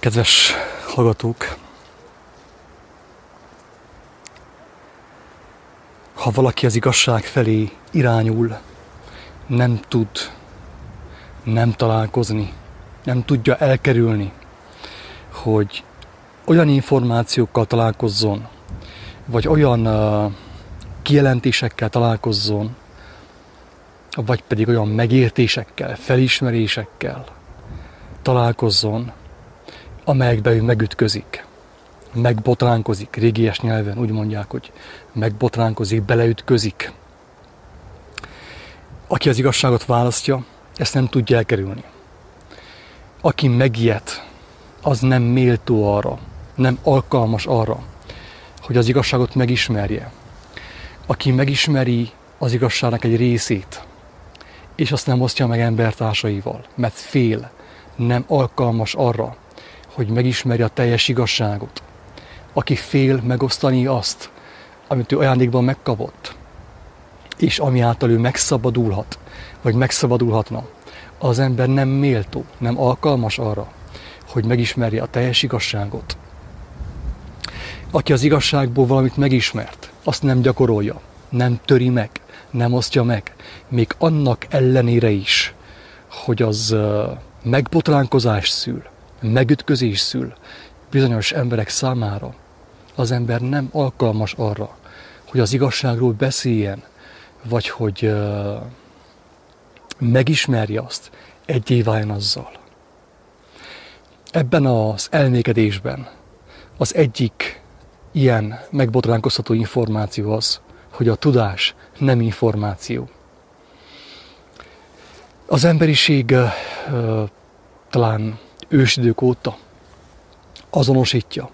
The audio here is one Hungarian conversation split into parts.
Kedves hallgatók, ha valaki az igazság felé irányul, nem tud nem találkozni, nem tudja elkerülni, hogy olyan információkkal találkozzon, vagy olyan kijelentésekkel találkozzon, vagy pedig olyan megértésekkel, felismerésekkel találkozzon, amelyekben ő megütközik, megbotránkozik, régies nyelven úgy mondják, hogy megbotránkozik, beleütközik. Aki az igazságot választja, ezt nem tudja elkerülni. Aki megijed, az nem méltó arra, nem alkalmas arra, hogy az igazságot megismerje. Aki megismeri az igazságnak egy részét, és azt nem osztja meg embertársaival, mert fél, nem alkalmas arra, hogy megismerje a teljes igazságot. Aki fél megosztani azt, amit ő ajándékban megkapott, és ami által ő megszabadulhat, vagy megszabadulhatna, az ember nem méltó, nem alkalmas arra, hogy megismerje a teljes igazságot. Aki az igazságból valamit megismert, azt nem gyakorolja, nem töri meg, nem osztja meg, még annak ellenére is, hogy az megbotránkozás szül, megütközés szül bizonyos emberek számára, az ember nem alkalmas arra, hogy az igazságról beszéljen, vagy hogy megismerje azt, egyé váljon azzal. Ebben az elmékedésben az egyik ilyen megbotránkoztató információ az, hogy a tudás nem információ. Az emberiség uh, talán ősidők óta azonosítja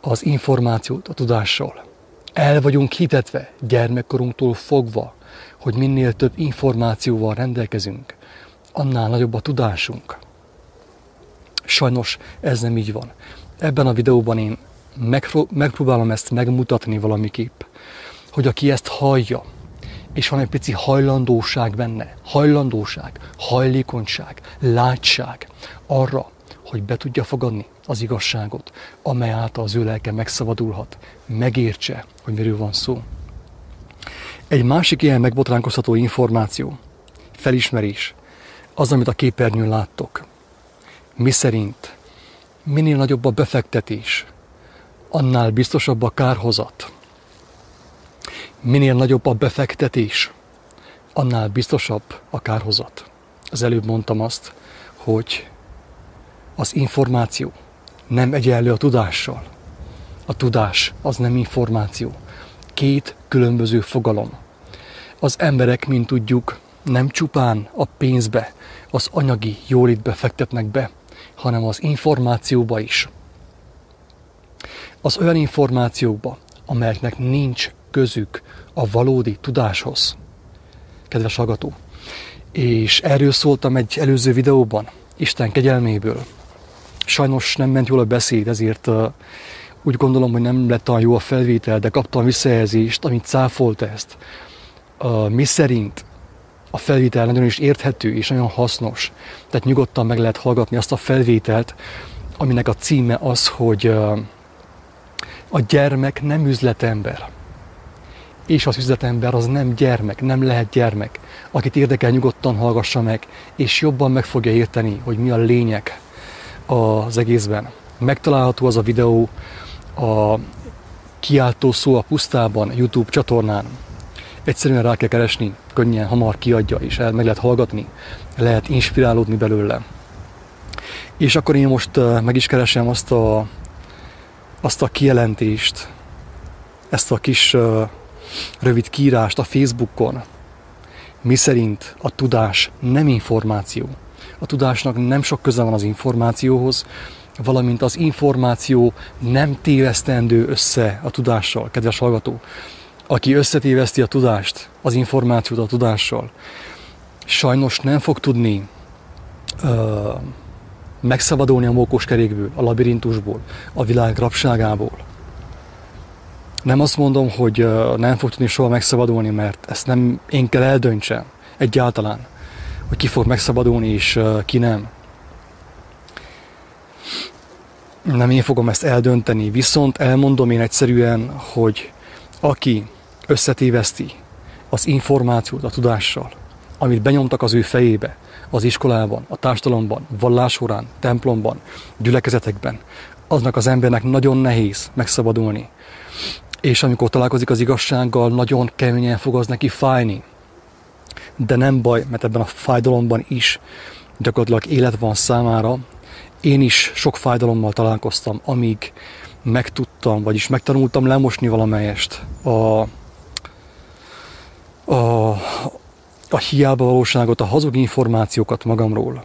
az információt a tudással. El vagyunk hitetve gyermekkorunktól fogva, hogy minél több információval rendelkezünk, annál nagyobb a tudásunk. Sajnos ez nem így van. Ebben a videóban én megpróbálom ezt megmutatni valamiképp, hogy aki ezt hallja, és van egy pici hajlandóság benne, hajlandóság, hajlékonyság, látság arra, hogy be tudja fogadni az igazságot, amely által az ő lelke megszabadulhat, megértse, hogy miről van szó. Egy másik ilyen megbotránkoztató információ, felismerés, az, amit a képernyőn láttok. Mi szerint minél nagyobb a befektetés, annál biztosabb a kárhozat. Minél nagyobb a befektetés, annál biztosabb a kárhozat. Az előbb mondtam azt, hogy az információ nem egyenlő a tudással. A tudás az nem információ. Két különböző fogalom. Az emberek, mint tudjuk, nem csupán a pénzbe, az anyagi jólétbe fektetnek be, hanem az információba is. Az olyan információkba, amelyeknek nincs közük a valódi tudáshoz. Kedves hallgató, és erről szóltam egy előző videóban, Isten kegyelméből. Sajnos nem ment jól a beszéd, ezért úgy gondolom, hogy nem lett olyan jó a felvétel, de kaptam visszajelzést, amit cáfolt ezt. Mi szerint a felvétel nagyon is érthető és nagyon hasznos. Tehát nyugodtan meg lehet hallgatni azt a felvételt, aminek a címe az, hogy a gyermek nem üzletember. És az üzletember az nem gyermek, nem lehet gyermek. Akit érdekel, nyugodtan hallgassa meg, és jobban meg fogja érteni, hogy mi a lényeg az egészben. Megtalálható az a videó a kiáltó szó a pusztában YouTube csatornán. Egyszerűen rá kell keresni, könnyen, hamar kiadja, és el meg lehet hallgatni, lehet inspirálódni belőle. És akkor én most meg is keresem azt a, azt a kijelentést, ezt a kis rövid kírást a Facebookon, mi szerint a tudás nem információ. A tudásnak nem sok köze van az információhoz, valamint az információ nem tévesztendő össze a tudással, kedves hallgató. Aki összetéveszti a tudást, az információt a tudással, sajnos nem fog tudni ö, megszabadulni a mókoskerékből, a labirintusból, a világ rabságából. Nem azt mondom, hogy nem fog tudni soha megszabadulni, mert ezt nem én kell eldöntsem egyáltalán, hogy ki fog megszabadulni és ki nem. nem én fogom ezt eldönteni, viszont elmondom én egyszerűen, hogy aki összetéveszti az információt a tudással, amit benyomtak az ő fejébe, az iskolában, a társadalomban, vallásórán, templomban, gyülekezetekben, aznak az embernek nagyon nehéz megszabadulni. És amikor találkozik az igazsággal, nagyon keményen fog az neki fájni. De nem baj, mert ebben a fájdalomban is gyakorlatilag élet van számára. Én is sok fájdalommal találkoztam, amíg megtudtam, vagyis megtanultam lemosni valamelyest a, a, a hiába valóságot, a hazug információkat magamról.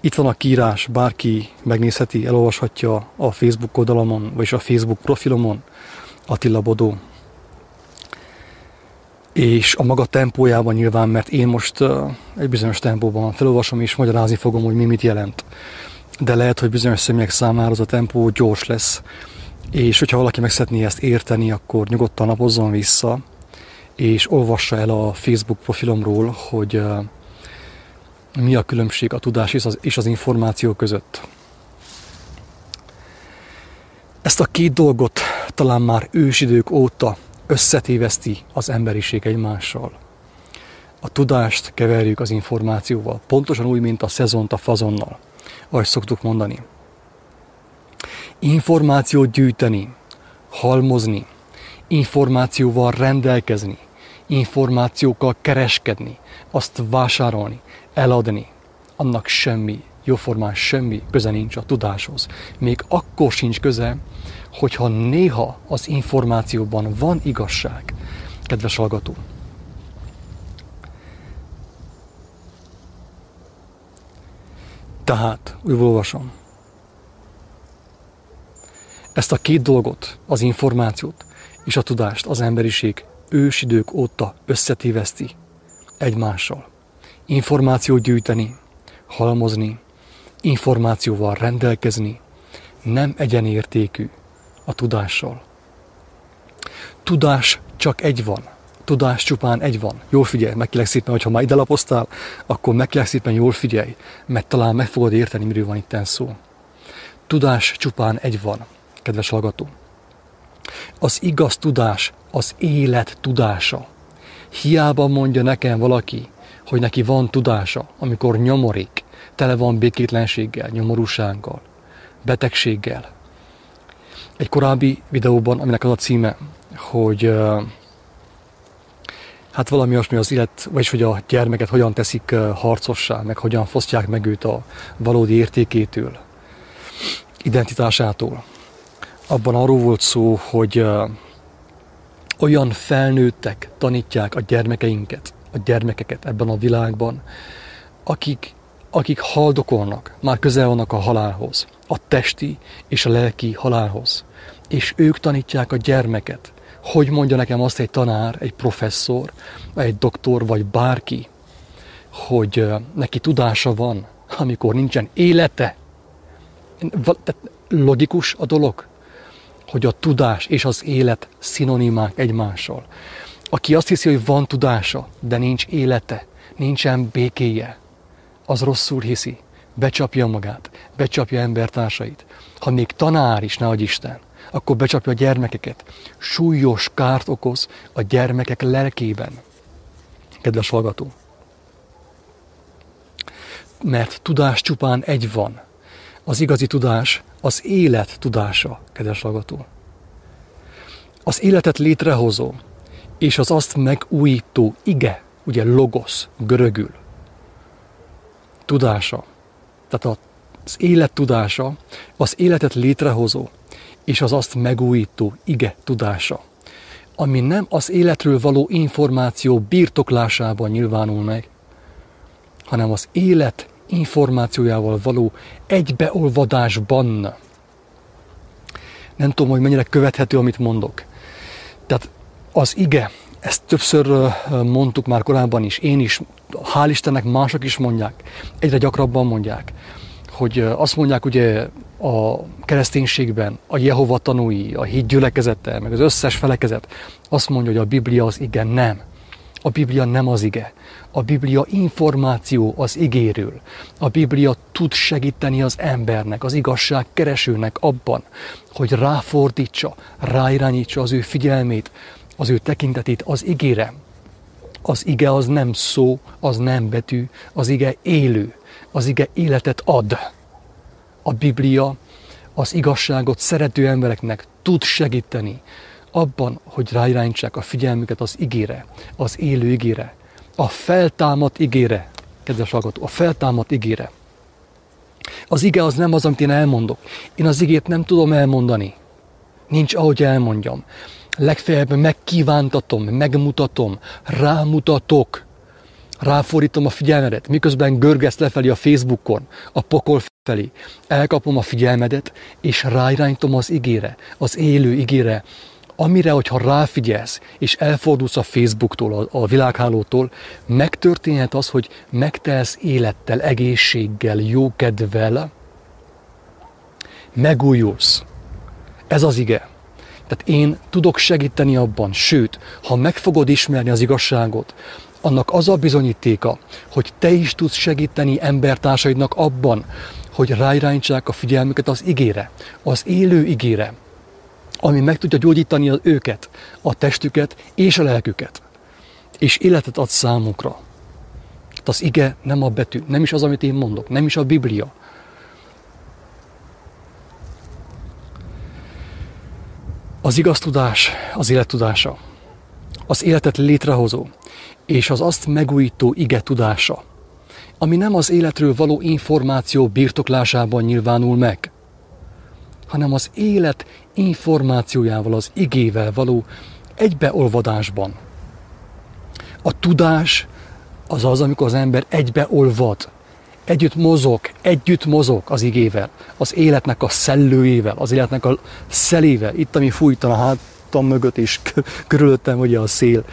Itt van a kiírás, bárki megnézheti, elolvashatja a Facebook oldalamon, vagy a Facebook profilomon, Attila Bodó. És a maga tempójában nyilván, mert én most egy bizonyos tempóban felolvasom és magyarázni fogom, hogy mi mit jelent. De lehet, hogy bizonyos személyek számára az a tempó gyors lesz, és hogyha valaki meg szeretné ezt érteni, akkor nyugodtan napozzon vissza, és olvassa el a Facebook profilomról, hogy mi a különbség a tudás és az, és az információ között. Ezt a két dolgot talán már ősidők óta összetéveszti az emberiség egymással. A tudást keverjük az információval, pontosan úgy, mint a szezont a fazonnal, ahogy szoktuk mondani. Információt gyűjteni, halmozni, információval rendelkezni, információkkal kereskedni, azt vásárolni, eladni, annak semmi, jóformán semmi köze nincs a tudáshoz. Még akkor sincs köze, hogyha néha az információban van igazság, kedves hallgató. Tehát, újból olvasom. Ezt a két dolgot, az információt és a tudást az emberiség ősidők óta összetéveszti egymással. Információt gyűjteni, halmozni, információval rendelkezni nem egyenértékű a tudással. Tudás csak egy van. Tudás csupán egy van. Jól figyelj, meg kell szépen, hogyha már ide lapoztál, akkor meg kell szépen jól figyelj, mert talán meg fogod érteni, miről van itt szó. Tudás csupán egy van, kedves hallgató. Az igaz tudás az élet tudása. Hiába mondja nekem valaki, hogy neki van tudása, amikor nyomorik, tele van békétlenséggel, nyomorúsággal, betegséggel. Egy korábbi videóban, aminek az a címe, hogy hát valami olyasmi az élet, vagyis hogy a gyermeket hogyan teszik harcossá, meg hogyan fosztják meg őt a valódi értékétől, identitásától. Abban arról volt szó, hogy olyan felnőttek tanítják a gyermekeinket, a gyermekeket ebben a világban, akik, akik haldokolnak, már közel vannak a halálhoz, a testi és a lelki halálhoz. És ők tanítják a gyermeket, hogy mondja nekem azt egy tanár, egy professzor, egy doktor, vagy bárki, hogy neki tudása van, amikor nincsen élete. Logikus a dolog? hogy a tudás és az élet szinonimák egymással. Aki azt hiszi, hogy van tudása, de nincs élete, nincsen békéje, az rosszul hiszi, becsapja magát, becsapja embertársait. Ha még tanár is, ne Isten, akkor becsapja a gyermekeket. Súlyos kárt okoz a gyermekek lelkében. Kedves hallgató! Mert tudás csupán egy van. Az igazi tudás az élet tudása, kedves hallgató. Az életet létrehozó és az azt megújító ige, ugye logos, görögül, tudása. Tehát az élet tudása, az életet létrehozó és az azt megújító ige tudása, ami nem az életről való információ birtoklásában nyilvánul meg, hanem az élet információjával való egybeolvadásban. Nem tudom, hogy mennyire követhető, amit mondok. Tehát az ige, ezt többször mondtuk már korábban is, én is, hál' Istennek mások is mondják, egyre gyakrabban mondják, hogy azt mondják ugye a kereszténységben, a Jehova tanúi, a híd gyülekezete, meg az összes felekezet azt mondja, hogy a Biblia az igen, nem. A Biblia nem az ige. A Biblia információ az igéről. A Biblia tud segíteni az embernek, az igazság keresőnek abban, hogy ráfordítsa, ráirányítsa az ő figyelmét, az ő tekintetét az igére. Az ige az nem szó, az nem betű, az ige élő, az ige életet ad. A Biblia az igazságot szerető embereknek tud segíteni abban, hogy ráirányítsák a figyelmüket az igére, az élő igére, a feltámadt igére, kedves hallgató, a feltámadt igére. Az ige az nem az, amit én elmondok. Én az igét nem tudom elmondani. Nincs ahogy elmondjam. Legfeljebb megkívántatom, megmutatom, rámutatok, ráfordítom a figyelmedet, miközben görgesz lefelé a Facebookon, a pokol felé. Elkapom a figyelmedet, és ráirányítom az igére, az élő igére, amire, hogyha ráfigyelsz, és elfordulsz a Facebooktól, a, a világhálótól, megtörténhet az, hogy megtelsz élettel, egészséggel, jókedvel, megújulsz. Ez az ige. Tehát én tudok segíteni abban, sőt, ha meg fogod ismerni az igazságot, annak az a bizonyítéka, hogy te is tudsz segíteni embertársaidnak abban, hogy ráirányítsák a figyelmüket az igére, az élő igére, ami meg tudja gyógyítani az őket, a testüket és a lelküket. És életet ad számukra. Az ige nem a betű, nem is az, amit én mondok, nem is a Biblia. Az igaz tudás az élet tudása. Az életet létrehozó és az azt megújító ige tudása, ami nem az életről való információ birtoklásában nyilvánul meg, hanem az élet információjával, az igével való egybeolvadásban. A tudás az az, amikor az ember egybeolvad, együtt mozog, együtt mozog az igével, az életnek a szellőjével, az életnek a szelével, itt, ami fújtan a hátam mögött, és körülöttem ugye a szél.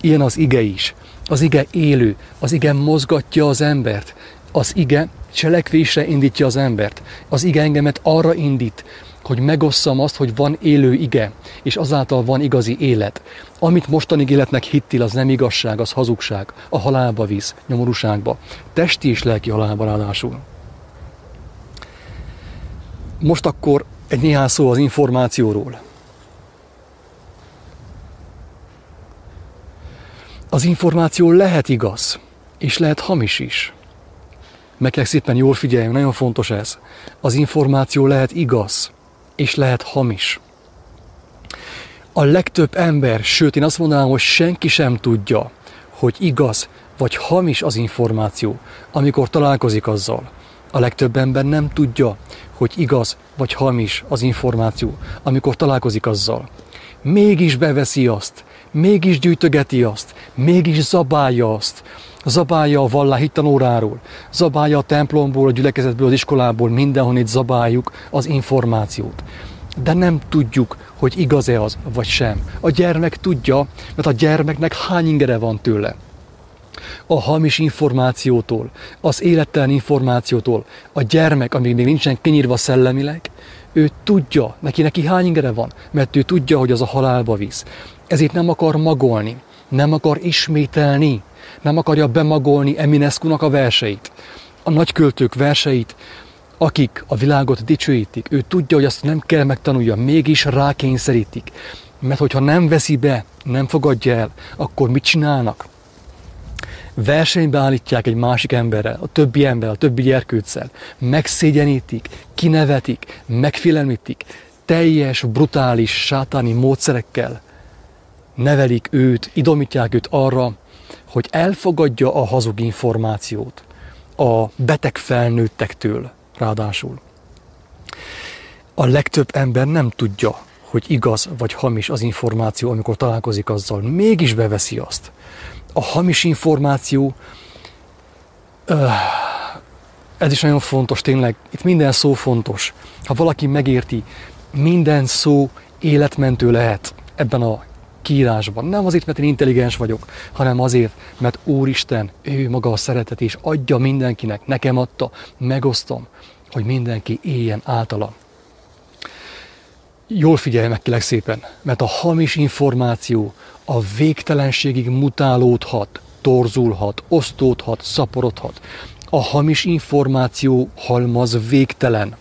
Ilyen az ige is. Az ige élő, az ige mozgatja az embert, az ige cselekvésre indítja az embert. Az ige engemet arra indít, hogy megosszam azt, hogy van élő ige, és azáltal van igazi élet. Amit mostanig életnek hittil, az nem igazság, az hazugság, a halálba visz, nyomorúságba. Testi és lelki halálba ráadásul. Most akkor egy néhány szó az információról. Az információ lehet igaz, és lehet hamis is. Meg kell szépen jól figyeljünk, nagyon fontos ez. Az információ lehet igaz, és lehet hamis. A legtöbb ember, sőt én azt mondanám, hogy senki sem tudja, hogy igaz vagy hamis az információ, amikor találkozik azzal. A legtöbb ember nem tudja, hogy igaz vagy hamis az információ, amikor találkozik azzal. Mégis beveszi azt, mégis gyűjtögeti azt, mégis zabálja azt, zabálja a valláhi tanóráról, zabálja a templomból, a gyülekezetből, az iskolából, mindenhonnét zabáljuk az információt. De nem tudjuk, hogy igaz-e az, vagy sem. A gyermek tudja, mert a gyermeknek hány ingere van tőle. A hamis információtól, az élettelen információtól, a gyermek, amíg még nincsen kinyírva szellemileg, ő tudja, neki neki hány ingere van, mert ő tudja, hogy az a halálba visz. Ezért nem akar magolni, nem akar ismételni, nem akarja bemagolni Eminescu-nak a verseit, a nagyköltők verseit, akik a világot dicsőítik. Ő tudja, hogy azt nem kell megtanulja, mégis rákényszerítik. Mert hogyha nem veszi be, nem fogadja el, akkor mit csinálnak? Versenybe állítják egy másik emberrel, a többi emberrel, a többi gyerkőccel. Megszégyenítik, kinevetik, megfélemlítik, teljes, brutális, sátáni módszerekkel nevelik őt, idomítják őt arra, hogy elfogadja a hazug információt a beteg felnőttektől ráadásul. A legtöbb ember nem tudja, hogy igaz vagy hamis az információ, amikor találkozik azzal. Mégis beveszi azt. A hamis információ, ez is nagyon fontos tényleg, itt minden szó fontos. Ha valaki megérti, minden szó életmentő lehet ebben a kiírásban. Nem azért, mert én intelligens vagyok, hanem azért, mert Úristen, ő maga a szeretet, és adja mindenkinek, nekem adta, megosztom, hogy mindenki éljen általa. jól figyelj meg kélek szépen, mert a hamis információ a végtelenségig mutálódhat, torzulhat, osztódhat, szaporodhat. A hamis információ halmaz végtelen.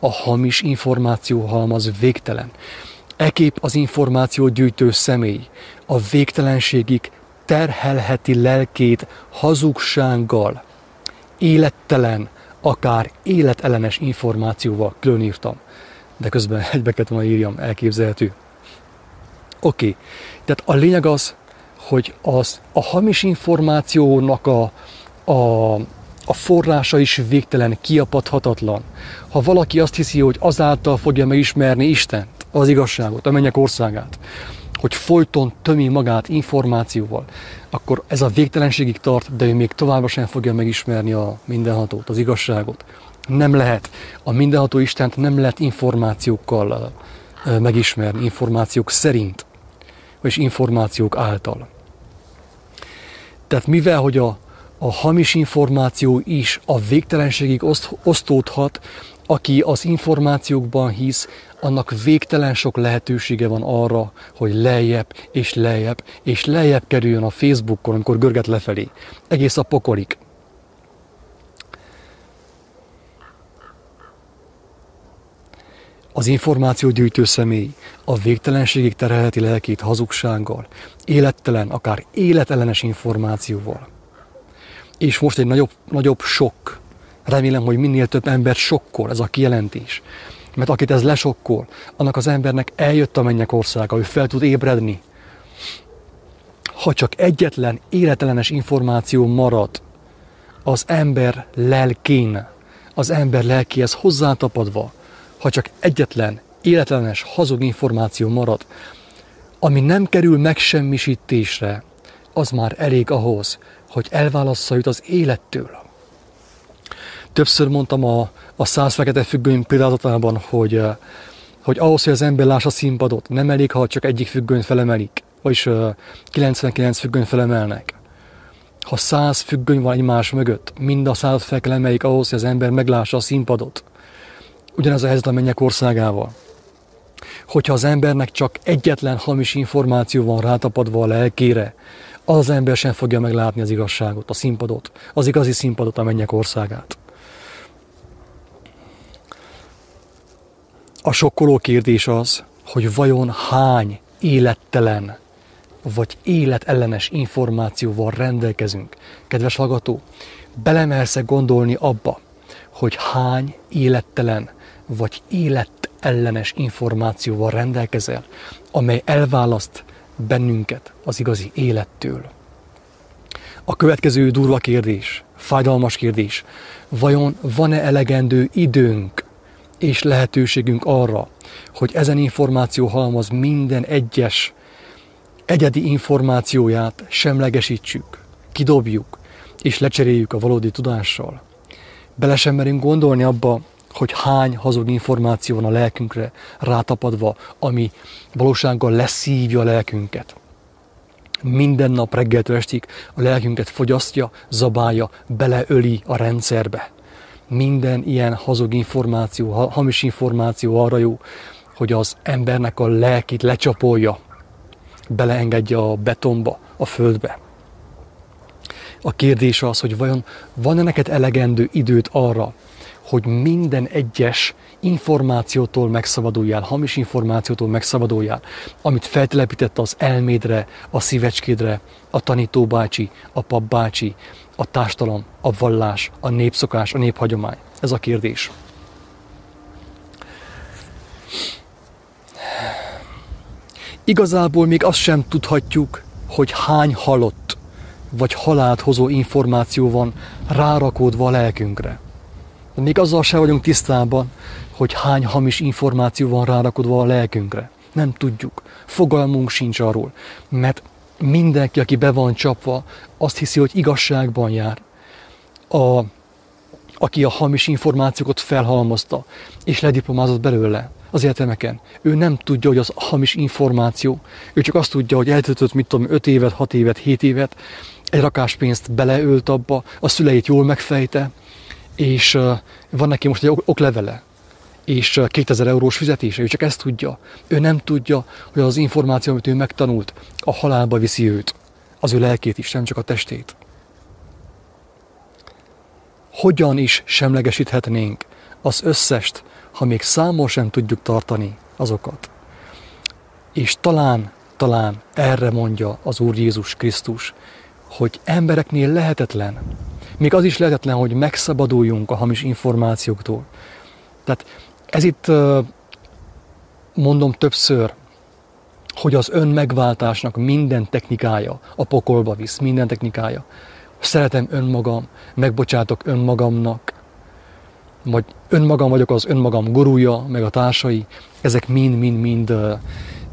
A hamis információ halmaz végtelen. Ekép az információ gyűjtő személy a végtelenségig terhelheti lelkét hazugsággal, élettelen, akár életellenes információval külön írtam. De közben egybe kellett írjam, elképzelhető. Oké, okay. tehát a lényeg az, hogy az, a hamis információnak a, a, a forrása is végtelen, kiapadhatatlan. Ha valaki azt hiszi, hogy azáltal fogja megismerni Istent, az igazságot, a mennyek országát, hogy folyton tömi magát információval, akkor ez a végtelenségig tart, de ő még továbbra sem fogja megismerni a mindenhatót, az igazságot. Nem lehet. A mindenható Istent nem lehet információkkal megismerni, információk szerint, és információk által. Tehát mivel, hogy a, a hamis információ is a végtelenségig oszt, osztódhat, aki az információkban hisz, annak végtelen sok lehetősége van arra, hogy lejjebb és lejjebb és lejjebb kerüljön a Facebookon, amikor görget lefelé. Egész a pokolik. Az információgyűjtő személy a végtelenségig terelheti lelkét hazugsággal, élettelen, akár életellenes információval. És most egy nagyobb, nagyobb sok. Remélem, hogy minél több ember sokkol ez a kijelentés. Mert akit ez lesokkol, annak az embernek eljött a mennyek országa, ő fel tud ébredni. Ha csak egyetlen életellenes információ marad az ember lelkén, az ember lelkéhez hozzátapadva, ha csak egyetlen életlenes, hazug információ marad, ami nem kerül megsemmisítésre, az már elég ahhoz, hogy elválassza őt az élettől. Többször mondtam a, a száz fekete függöny példázatában, hogy, eh, hogy ahhoz, hogy az ember lássa a színpadot, nem elég, ha csak egyik függönyt felemelik, vagyis 99 eh, függöny felemelnek. Ha száz függöny van egymás mögött, mind a százat fel kell emeljék ahhoz, hogy az ember meglássa a színpadot. Ugyanez a helyzet a mennyek országával. Hogyha az embernek csak egyetlen hamis információ van rátapadva a lelkére, az ember sem fogja meglátni az igazságot, a színpadot, az igazi színpadot, a mennyek országát. A sokkoló kérdés az, hogy vajon hány élettelen vagy életellenes információval rendelkezünk. Kedves hallgató, belemersz gondolni abba, hogy hány élettelen vagy életellenes információval rendelkezel, amely elválaszt bennünket az igazi élettől. A következő durva kérdés, fájdalmas kérdés, vajon van-e elegendő időnk és lehetőségünk arra, hogy ezen információ halmaz minden egyes egyedi információját semlegesítsük, kidobjuk, és lecseréljük a valódi tudással. Bele sem merünk gondolni abba, hogy hány hazug információ van a lelkünkre rátapadva, ami valósággal leszívja a lelkünket. Minden nap reggeltől estig a lelkünket fogyasztja, zabálja, beleöli a rendszerbe. Minden ilyen hazug információ, hamis információ arra jó, hogy az embernek a lelkét lecsapolja, beleengedje a betonba, a földbe. A kérdés az, hogy vajon van-e neked elegendő időt arra, hogy minden egyes információtól megszabaduljál, hamis információtól megszabaduljál, amit feltelepített az elmédre, a szívecskédre, a tanítóbácsi, a papbácsi, a társadalom, a vallás, a népszokás, a néphagyomány. Ez a kérdés. Igazából még azt sem tudhatjuk, hogy hány halott vagy halált hozó információ van rárakódva a lelkünkre. De még azzal sem vagyunk tisztában, hogy hány hamis információ van rárakodva a lelkünkre. Nem tudjuk. Fogalmunk sincs arról. Mert mindenki, aki be van csapva, azt hiszi, hogy igazságban jár. A, aki a hamis információkat felhalmozta, és lediplomázott belőle az egyetemeken. Ő nem tudja, hogy az hamis információ. Ő csak azt tudja, hogy eltöltött, mit tudom, 5 évet, 6 évet, 7 évet, egy rakás pénzt beleölt abba, a szüleit jól megfejte, és van neki most egy oklevele, és 2000 eurós fizetése, ő csak ezt tudja. Ő nem tudja, hogy az információ, amit ő megtanult, a halálba viszi őt. Az ő lelkét is, nem csak a testét. Hogyan is semlegesíthetnénk az összest, ha még számos sem tudjuk tartani azokat. És talán, talán erre mondja az Úr Jézus Krisztus, hogy embereknél lehetetlen, még az is lehetetlen, hogy megszabaduljunk a hamis információktól. Tehát ez itt mondom többször, hogy az önmegváltásnak minden technikája a pokolba visz, minden technikája. Szeretem önmagam, megbocsátok önmagamnak, vagy önmagam vagyok az önmagam gurúja, meg a társai, ezek mind-mind-mind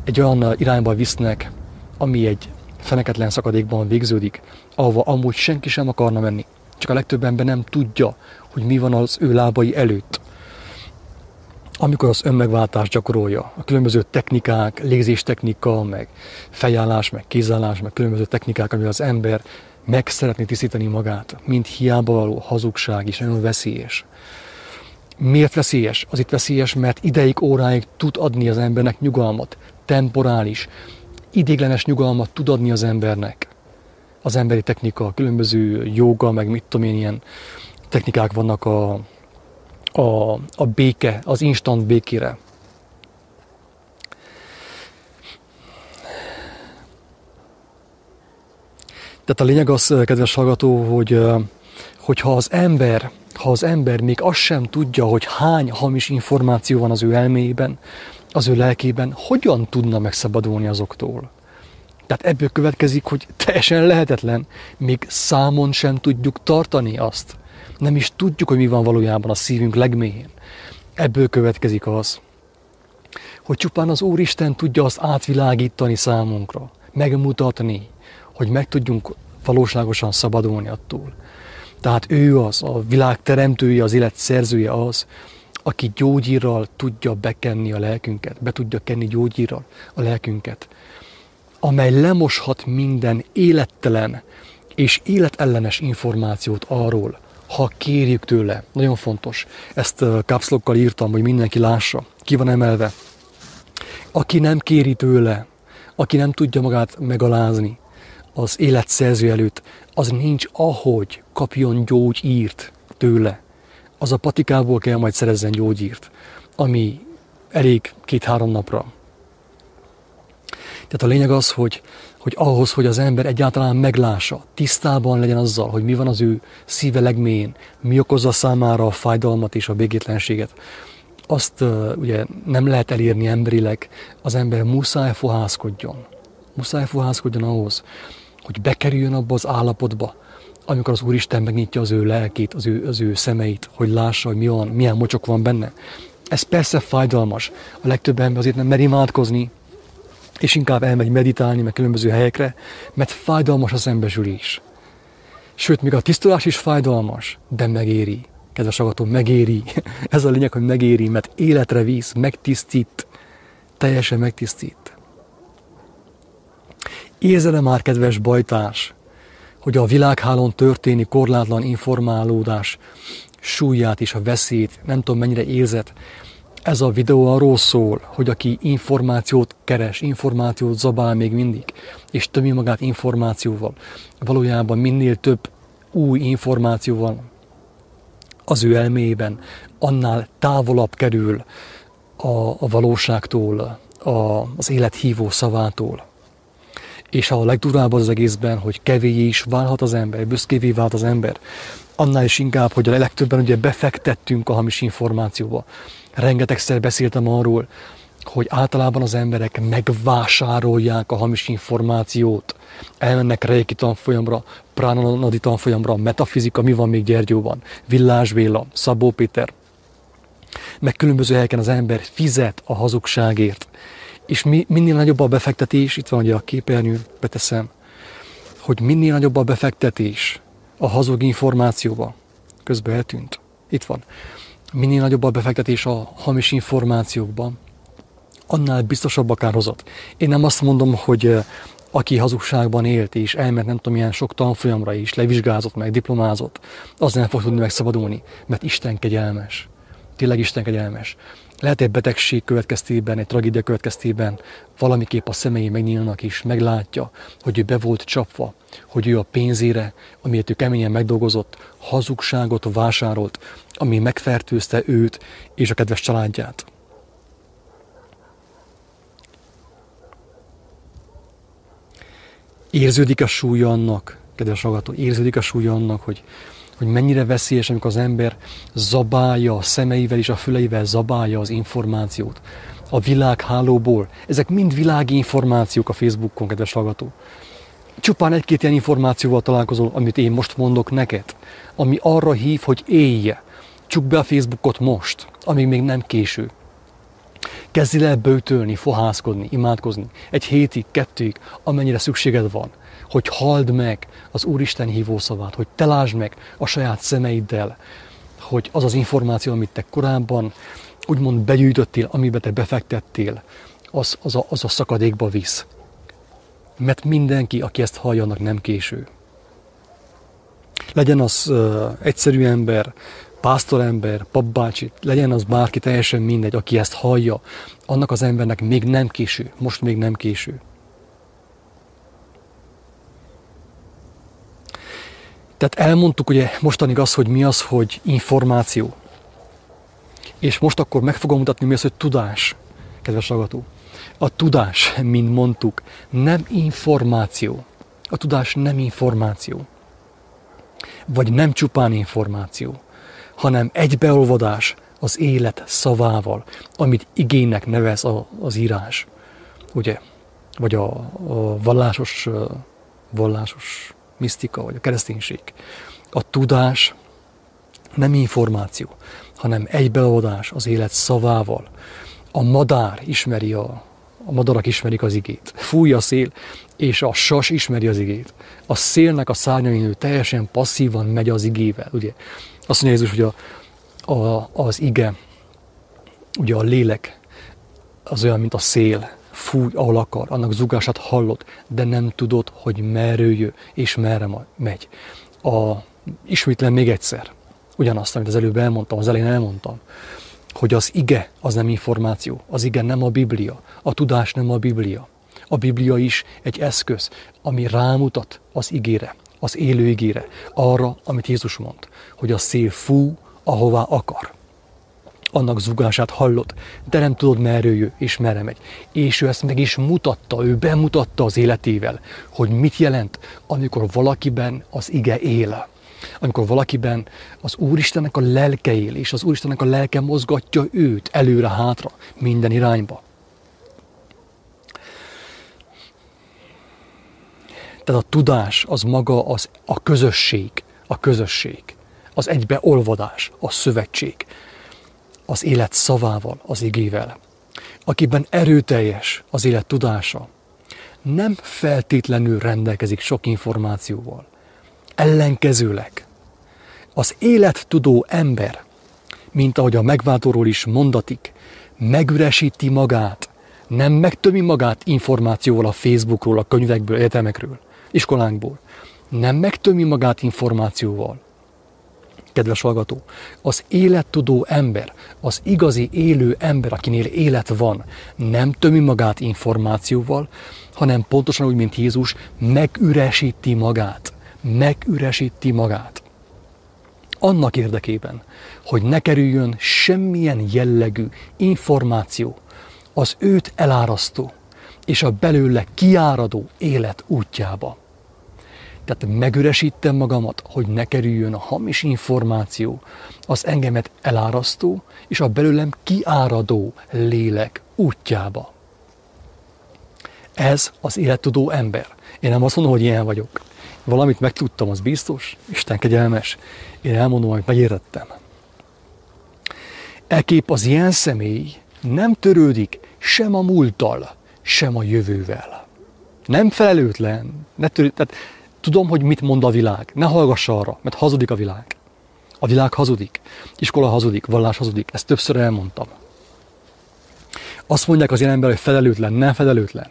egy olyan irányba visznek, ami egy feneketlen szakadékban végződik, ahova amúgy senki sem akarna menni. Csak a legtöbb ember nem tudja, hogy mi van az ő lábai előtt. Amikor az önmegváltást gyakorolja, a különböző technikák, légzéstechnika, meg fejállás, meg kézállás, meg különböző technikák, amivel az ember meg szeretné tisztítani magát, mint hiába való hazugság és nagyon veszélyes. Miért veszélyes? Az itt veszélyes, mert ideig, óráig tud adni az embernek nyugalmat, temporális, idéglenes nyugalmat tud adni az embernek. Az emberi technika, különböző joga, meg mit tudom én, ilyen technikák vannak a, a, a béke, az instant békére. Tehát a lényeg az, kedves hallgató, hogy hogyha az ember, ha az ember még azt sem tudja, hogy hány hamis információ van az ő elméjében, az ő lelkében, hogyan tudna megszabadulni azoktól? Tehát ebből következik, hogy teljesen lehetetlen, még számon sem tudjuk tartani azt. Nem is tudjuk, hogy mi van valójában a szívünk legmélyén. Ebből következik az, hogy csupán az Úristen tudja azt átvilágítani számunkra, megmutatni, hogy meg tudjunk valóságosan szabadulni attól. Tehát ő az, a világ teremtője, az élet szerzője az, aki gyógyírral tudja bekenni a lelkünket, be tudja kenni gyógyírral a lelkünket, amely lemoshat minden élettelen és életellenes információt arról, ha kérjük tőle. Nagyon fontos. Ezt kapszlokkal írtam, hogy mindenki lássa. Ki van emelve. Aki nem kéri tőle, aki nem tudja magát megalázni az élet szerző előtt, az nincs ahogy kapjon gyógyírt tőle az a patikából kell majd szerezzen gyógyírt, ami elég két-három napra. Tehát a lényeg az, hogy, hogy ahhoz, hogy az ember egyáltalán meglássa, tisztában legyen azzal, hogy mi van az ő szíve legmélyén, mi okozza számára a fájdalmat és a békétlenséget, azt ugye nem lehet elérni emberileg, az ember muszáj fohászkodjon. Muszáj fohászkodjon ahhoz, hogy bekerüljön abba az állapotba, amikor az Úristen megnyitja az ő lelkét, az ő, az ő szemeit, hogy lássa, hogy mi van, milyen mocsok van benne. Ez persze fájdalmas. A legtöbb ember azért nem mer imádkozni, és inkább elmegy meditálni, meg különböző helyekre, mert fájdalmas az szembesülés. Sőt, még a tisztulás is fájdalmas, de megéri. Kedves agatom, megéri. Ez a lényeg, hogy megéri, mert életre visz, megtisztít, teljesen megtisztít. Érzele már, kedves bajtárs, hogy a világhálón történi korlátlan informálódás súlyát és a veszélyt, nem tudom mennyire érzet. Ez a videó arról szól, hogy aki információt keres, információt zabál még mindig, és tömi magát információval, valójában minél több új információval az ő elméjében, annál távolabb kerül a, a valóságtól, a, az élet hívó szavától. És a legdurább az egészben, hogy kevés is válhat az ember, büszkévé vált az ember, annál is inkább, hogy a legtöbben ugye befektettünk a hamis információba. Rengetegszer beszéltem arról, hogy általában az emberek megvásárolják a hamis információt, elmennek Reiki tanfolyamra, Pránanadi tanfolyamra, metafizika, mi van még Gyergyóban, Villás Béla, Szabó Péter, meg különböző helyeken az ember fizet a hazugságért, és mi, minél nagyobb a befektetés, itt van ugye a képernyő, beteszem, hogy minél nagyobb a befektetés a hazug információba, közben eltűnt, itt van, minél nagyobb a befektetés a hamis információkban, annál biztosabb a kárhozat. Én nem azt mondom, hogy aki hazugságban élt és elment nem tudom milyen sok tanfolyamra is, levizsgázott meg, diplomázott, az nem fog tudni megszabadulni, mert Isten kegyelmes. Tényleg Isten kegyelmes. Lehet egy betegség következtében, egy tragédia következtében valamiképp a szemei megnyílnak és meglátja, hogy ő be volt csapva, hogy ő a pénzére, amiért ő keményen megdolgozott, hazugságot vásárolt, ami megfertőzte őt és a kedves családját. Érződik a súlya annak, kedves hallgató, érződik a súlya annak, hogy, hogy mennyire veszélyes, amikor az ember zabálja a szemeivel és a füleivel zabálja az információt a világhálóból. Ezek mind világi információk a Facebookon, kedves hallgató. Csupán egy-két ilyen információval találkozol, amit én most mondok neked, ami arra hív, hogy élje. Csuk be a Facebookot most, amíg még nem késő. Kezdj el bőtölni, fohászkodni, imádkozni. Egy hétig, kettőig, amennyire szükséged van. Hogy halld meg az Úristen hívószavát, hogy te lásd meg a saját szemeiddel, hogy az az információ, amit te korábban úgymond begyűjtöttél, amiben te befektettél, az, az, a, az a szakadékba visz. Mert mindenki, aki ezt hallja, annak nem késő. Legyen az uh, egyszerű ember, pásztorember, papbácsi, legyen az bárki, teljesen mindegy, aki ezt hallja, annak az embernek még nem késő, most még nem késő. Tehát elmondtuk ugye mostanig az, hogy mi az, hogy információ. És most akkor meg fogom mutatni, mi az, hogy tudás, kedves ragató. A tudás, mint mondtuk, nem információ. A tudás nem információ. Vagy nem csupán információ hanem egybeolvadás az élet szavával, amit igénynek nevez a, az írás, ugye? Vagy a, a vallásos, vallásos misztika, vagy a kereszténység. A tudás nem információ, hanem egybeolvadás az élet szavával. A madár ismeri a, a madarak ismerik az igét. Fúj a szél, és a sas ismeri az igét. A szélnek a szárnyain teljesen passzívan megy az igével, ugye? Azt mondja Jézus, hogy a, a, az ige, ugye a lélek, az olyan, mint a szél, fúj, ahol akar, annak zugását hallott, de nem tudod, hogy merről jö, és merre megy. A, ismétlen még egyszer, ugyanazt, amit az előbb elmondtam, az elején elmondtam, hogy az ige az nem információ, az ige nem a Biblia, a tudás nem a Biblia. A Biblia is egy eszköz, ami rámutat az igére, az élő ígére, arra, amit Jézus mond, hogy a szél fú, ahová akar. Annak zugását hallod, de nem tudod, merről jö és merre megy. És ő ezt meg is mutatta, ő bemutatta az életével, hogy mit jelent, amikor valakiben az ige él. Amikor valakiben az Úristennek a lelke él, és az Úristennek a lelke mozgatja őt előre-hátra, minden irányba. Tehát a tudás az maga az a közösség, a közösség, az egybeolvadás, a szövetség, az élet szavával, az igével. Akiben erőteljes az élet tudása, nem feltétlenül rendelkezik sok információval. Ellenkezőleg, az élettudó ember, mint ahogy a megváltóról is mondatik, megüresíti magát, nem megtömi magát információval a Facebookról, a könyvekből, egyetemekről, iskolánkból. Nem megtömi magát információval. Kedves hallgató, az élettudó ember, az igazi élő ember, akinél élet van, nem tömi magát információval, hanem pontosan úgy, mint Jézus, megüresíti magát. Megüresíti magát. Annak érdekében, hogy ne kerüljön semmilyen jellegű információ az őt elárasztó és a belőle kiáradó élet útjába. Tehát megüresítem magamat, hogy ne kerüljön a hamis információ, az engemet elárasztó és a belőlem kiáradó lélek útjába. Ez az élettudó ember. Én nem azt mondom, hogy ilyen vagyok. Valamit megtudtam, az biztos, Isten kegyelmes. Én elmondom, amit megértettem. Ekép az ilyen személy nem törődik sem a múlttal, sem a jövővel. Nem felelőtlen. Ne törő, tehát tudom, hogy mit mond a világ. Ne hallgass arra, mert hazudik a világ. A világ hazudik, iskola hazudik, vallás hazudik. Ezt többször elmondtam. Azt mondják az ilyen ember, hogy felelőtlen, nem felelőtlen.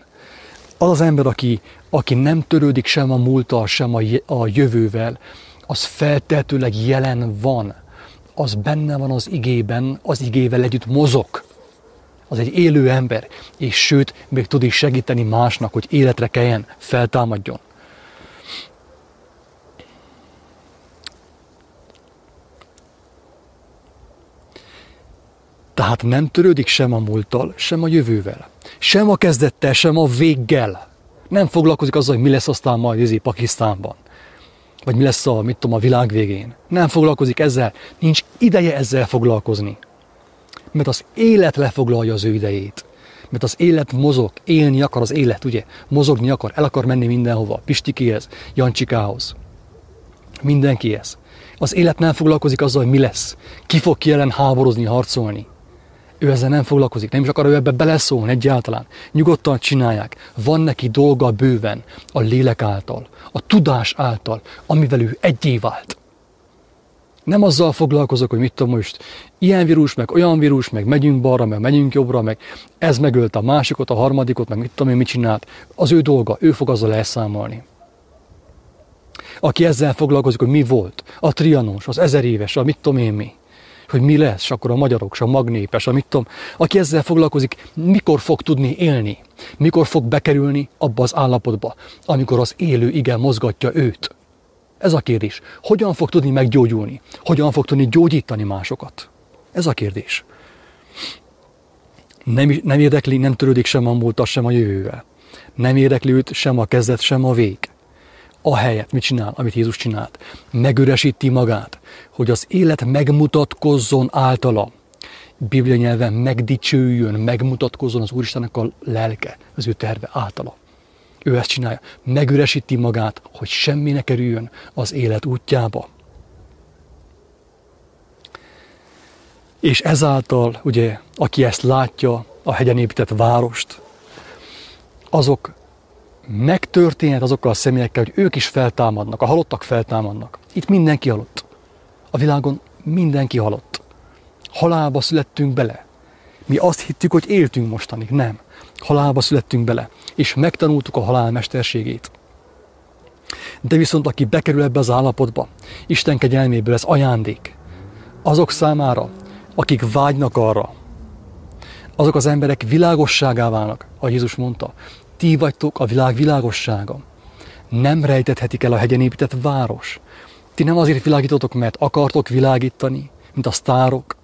Az az ember, aki, aki nem törődik sem a múlttal, sem a, a jövővel, az feltetőleg jelen van. Az benne van az igében, az igével együtt mozog az egy élő ember, és sőt, még tud is segíteni másnak, hogy életre keljen, feltámadjon. Tehát nem törődik sem a múlttal, sem a jövővel. Sem a kezdettel, sem a véggel. Nem foglalkozik azzal, hogy mi lesz aztán majd izé Pakisztánban. Vagy mi lesz a, mit tudom, a világ végén. Nem foglalkozik ezzel. Nincs ideje ezzel foglalkozni. Mert az élet lefoglalja az ő idejét. Mert az élet mozog, élni akar az élet, ugye? Mozogni akar, el akar menni mindenhova. Pistikéhez, Jancsikához. Mindenkihez. Az élet nem foglalkozik azzal, hogy mi lesz. Ki fog ki ellen háborozni, harcolni. Ő ezzel nem foglalkozik, nem is akar ő ebbe beleszólni egyáltalán. Nyugodtan csinálják. Van neki dolga bőven a lélek által, a tudás által, amivel ő egyé vált. Nem azzal foglalkozok, hogy mit tudom most, ilyen vírus, meg olyan vírus, meg megyünk balra, meg megyünk jobbra, meg ez megölt a másikot, a harmadikot, meg mit tudom én, mit csinált. Az ő dolga, ő fog azzal elszámolni. Aki ezzel foglalkozik, hogy mi volt, a trianons, az ezer éves, a mit tudom én mi hogy mi lesz, akkor a magyarok, a magnépes, a mit tudom, aki ezzel foglalkozik, mikor fog tudni élni, mikor fog bekerülni abba az állapotba, amikor az élő igen mozgatja őt. Ez a kérdés. Hogyan fog tudni meggyógyulni? Hogyan fog tudni gyógyítani másokat? Ez a kérdés. Nem, nem érdekli, nem törődik sem a múlta, sem a jövővel. Nem érdekli őt sem a kezdet, sem a vég a helyet mit csinál, amit Jézus csinált. Megüresíti magát, hogy az élet megmutatkozzon általa. Biblia nyelven megdicsőjön, megmutatkozzon az Úristennek a lelke, az ő terve általa. Ő ezt csinálja. Megüresíti magát, hogy semmi ne kerüljön az élet útjába. És ezáltal, ugye, aki ezt látja, a hegyen épített várost, azok megtörténhet azokkal a személyekkel, hogy ők is feltámadnak, a halottak feltámadnak. Itt mindenki halott. A világon mindenki halott. Halálba születtünk bele. Mi azt hittük, hogy éltünk mostanig. Nem. Halálba születtünk bele. És megtanultuk a halál mesterségét. De viszont aki bekerül ebbe az állapotba, Isten kegyelméből ez ajándék. Azok számára, akik vágynak arra, azok az emberek világosságá válnak, ahogy Jézus mondta, ti vagytok a világ világossága. Nem rejtethetik el a hegyen épített város. Ti nem azért világítotok, mert akartok világítani, mint a sztárok.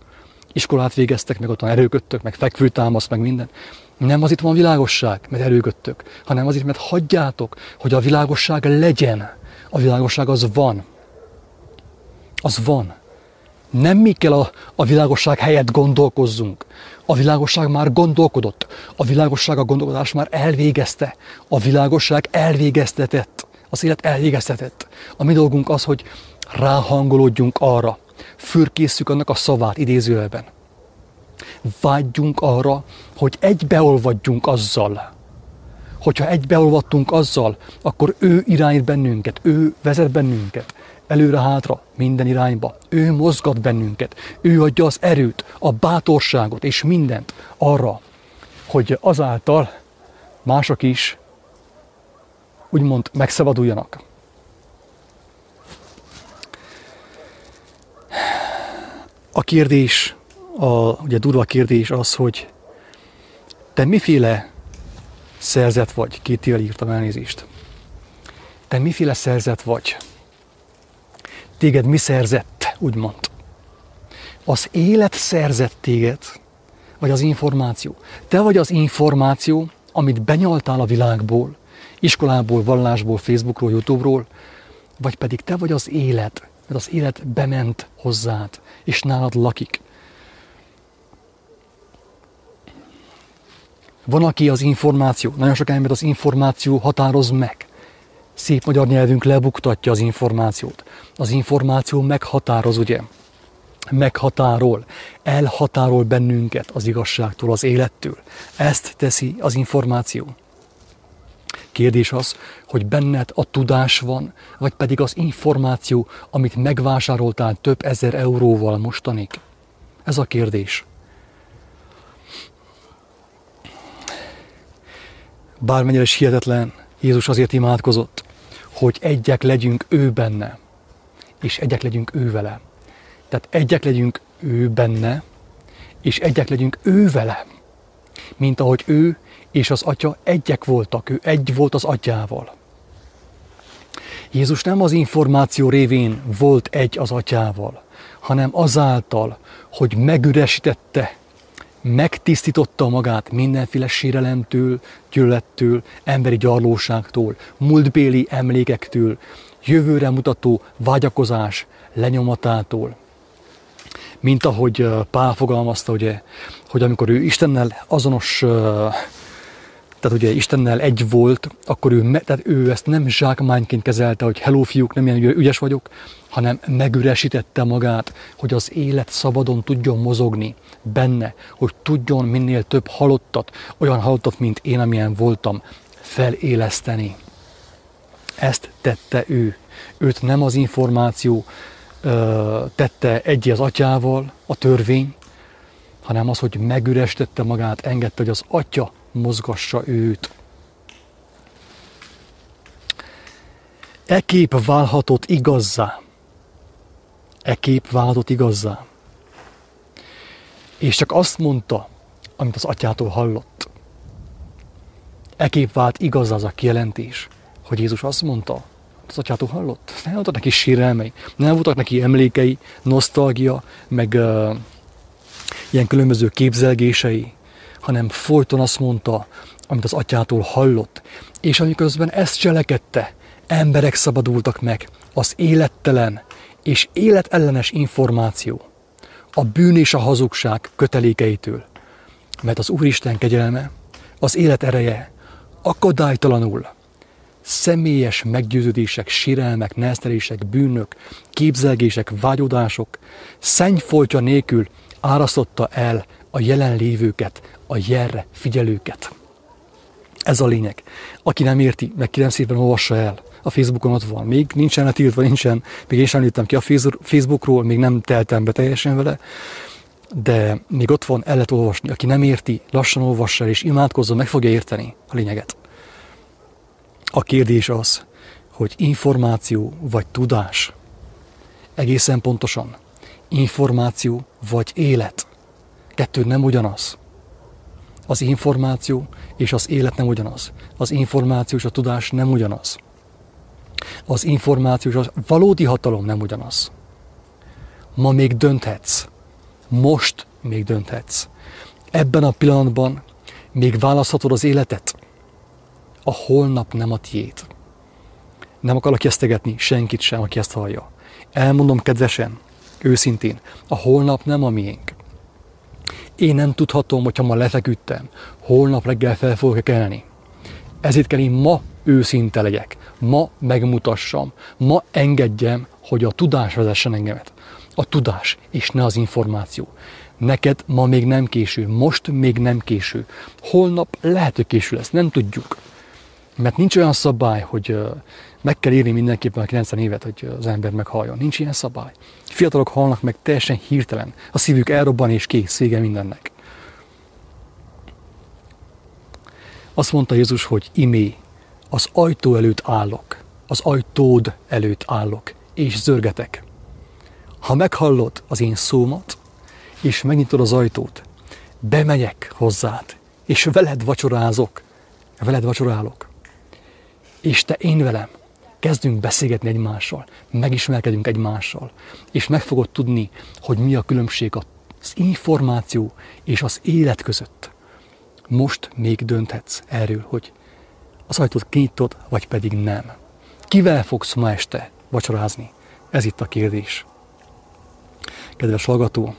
Iskolát végeztek, meg ott erőködtök, meg fekvőtámasz, meg minden. Nem azért van világosság, mert erőködtök, hanem azért, mert hagyjátok, hogy a világosság legyen. A világosság az van. Az van. Nem mi kell a, a világosság helyett gondolkozzunk. A világosság már gondolkodott. A világosság a gondolkodás már elvégezte. A világosság elvégeztetett. Az élet elvégeztetett. A mi dolgunk az, hogy ráhangolódjunk arra. Fürkészük annak a szavát idézőjelben. Vágyjunk arra, hogy egybeolvadjunk azzal. Hogyha egybeolvadtunk azzal, akkor ő irányít bennünket, ő vezet bennünket előre-hátra, minden irányba. Ő mozgat bennünket, ő adja az erőt, a bátorságot és mindent arra, hogy azáltal mások is úgymond megszabaduljanak. A kérdés, a, ugye durva kérdés az, hogy te miféle szerzet vagy? Két írtam elnézést. Te miféle szerzet vagy? Téged mi szerzett, úgymond. Az élet szerzett téged, vagy az információ. Te vagy az információ, amit benyaltál a világból, iskolából, vallásból, Facebookról, Youtube-ról, vagy pedig te vagy az élet, mert az élet bement hozzád, és nálad lakik. Van, aki az információ, nagyon sok ember az információ határoz meg szép magyar nyelvünk lebuktatja az információt. Az információ meghatároz, ugye? Meghatárol, elhatárol bennünket az igazságtól, az élettől. Ezt teszi az információ. Kérdés az, hogy benned a tudás van, vagy pedig az információ, amit megvásároltál több ezer euróval mostanig? Ez a kérdés. Bármennyire is hihetetlen, Jézus azért imádkozott, hogy egyek legyünk ő benne, és egyek legyünk ő vele. Tehát egyek legyünk ő benne, és egyek legyünk ő vele. mint ahogy ő és az atya egyek voltak, ő egy volt az atyával. Jézus nem az információ révén volt egy az atyával, hanem azáltal, hogy megüresítette, megtisztította magát mindenféle sérelemtől, gyűlölettől, emberi gyarlóságtól, múltbéli emlékektől, jövőre mutató vágyakozás lenyomatától. Mint ahogy Pál fogalmazta, ugye, hogy amikor ő Istennel azonos tehát ugye Istennel egy volt, akkor ő, tehát ő ezt nem zsákmányként kezelte, hogy hello fiúk, nem ilyen ügyes vagyok, hanem megüresítette magát, hogy az élet szabadon tudjon mozogni benne, hogy tudjon minél több halottat, olyan halottat, mint én, amilyen voltam, feléleszteni. Ezt tette ő. Őt nem az információ ö, tette egy az atyával, a törvény, hanem az, hogy megüresítette magát, engedte, hogy az atya mozgassa őt. E kép válhatott igazzá. E kép válhatott igazzá. És csak azt mondta, amit az atyától hallott. E kép vált igaz az a kijelentés, hogy Jézus azt mondta, az atyától hallott. Nem voltak neki sírelmei, nem voltak neki emlékei, nosztalgia, meg uh, ilyen különböző képzelgései, hanem folyton azt mondta, amit az atyától hallott. És amiközben ezt cselekedte, emberek szabadultak meg az élettelen és életellenes információ, a bűn és a hazugság kötelékeitől. Mert az Úristen kegyelme, az élet ereje akadálytalanul személyes meggyőződések, sírelmek, nesztelések, bűnök, képzelgések, vágyódások szennyfoltja nélkül árasztotta el a jelenlévőket, a jerre figyelőket. Ez a lényeg. Aki nem érti, meg kérem szépen olvassa el. A Facebookon ott van. Még nincsen letiltva, nincsen, még én sem lőttem ki a Facebookról, még nem teltem be teljesen vele, de még ott van, el lehet olvasni. Aki nem érti, lassan olvassa el, és imádkozzon, meg fogja érteni a lényeget. A kérdés az, hogy információ vagy tudás. Egészen pontosan. Információ vagy élet. Kettő nem ugyanaz. Az információ és az élet nem ugyanaz. Az információ és a tudás nem ugyanaz. Az információ és a valódi hatalom nem ugyanaz. Ma még dönthetsz. Most még dönthetsz. Ebben a pillanatban még választhatod az életet. A holnap nem a tiéd. Nem akarok esztegetni senkit sem, aki ezt hallja. Elmondom kedvesen, őszintén, a holnap nem a miénk. Én nem tudhatom, hogyha ma lefeküdtem, holnap reggel fel fogok kelni. Ezért kell én ma őszinte legyek, ma megmutassam, ma engedjem, hogy a tudás vezessen engemet. A tudás, és ne az információ. Neked ma még nem késő, most még nem késő. Holnap lehet, hogy késő lesz, nem tudjuk. Mert nincs olyan szabály, hogy meg kell írni mindenképpen a 90 évet, hogy az ember meghalljon. Nincs ilyen szabály. Fiatalok halnak meg teljesen hirtelen. A szívük elrobban és kész, vége mindennek. Azt mondta Jézus, hogy imé, az ajtó előtt állok, az ajtód előtt állok, és zörgetek. Ha meghallod az én szómat, és megnyitod az ajtót, bemegyek hozzád, és veled vacsorázok, veled vacsorálok, és te én velem, kezdünk beszélgetni egymással, megismerkedünk egymással, és meg fogod tudni, hogy mi a különbség az információ és az élet között. Most még dönthetsz erről, hogy az ajtót kinyitod, vagy pedig nem. Kivel fogsz ma este vacsorázni? Ez itt a kérdés. Kedves hallgató,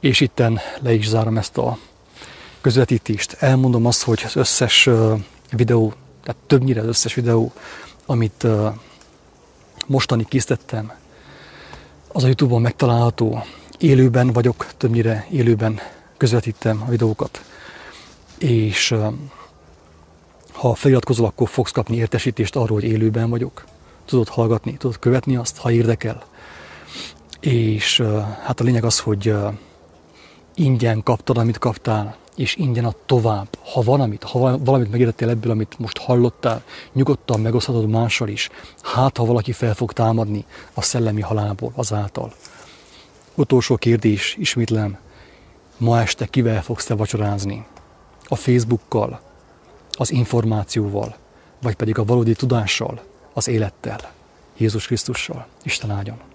és itten le is zárom ezt a közvetítést. Elmondom azt, hogy az összes videó, tehát többnyire az összes videó, amit mostani készítettem, az a Youtube-on megtalálható. Élőben vagyok, többnyire élőben közvetítem a videókat. És ha feliratkozol, akkor fogsz kapni értesítést arról, hogy élőben vagyok. Tudod hallgatni, tudod követni azt, ha érdekel. És hát a lényeg az, hogy ingyen kaptad, amit kaptál, és ingyen ad tovább. Ha valamit, ha valamit megértettél ebből, amit most hallottál, nyugodtan megoszthatod mással is. Hát, ha valaki fel fog támadni a szellemi halálból azáltal. Utolsó kérdés, ismétlem, ma este kivel fogsz te vacsorázni? a Facebookkal, az információval, vagy pedig a valódi tudással, az élettel, Jézus Krisztussal. Isten áldjon!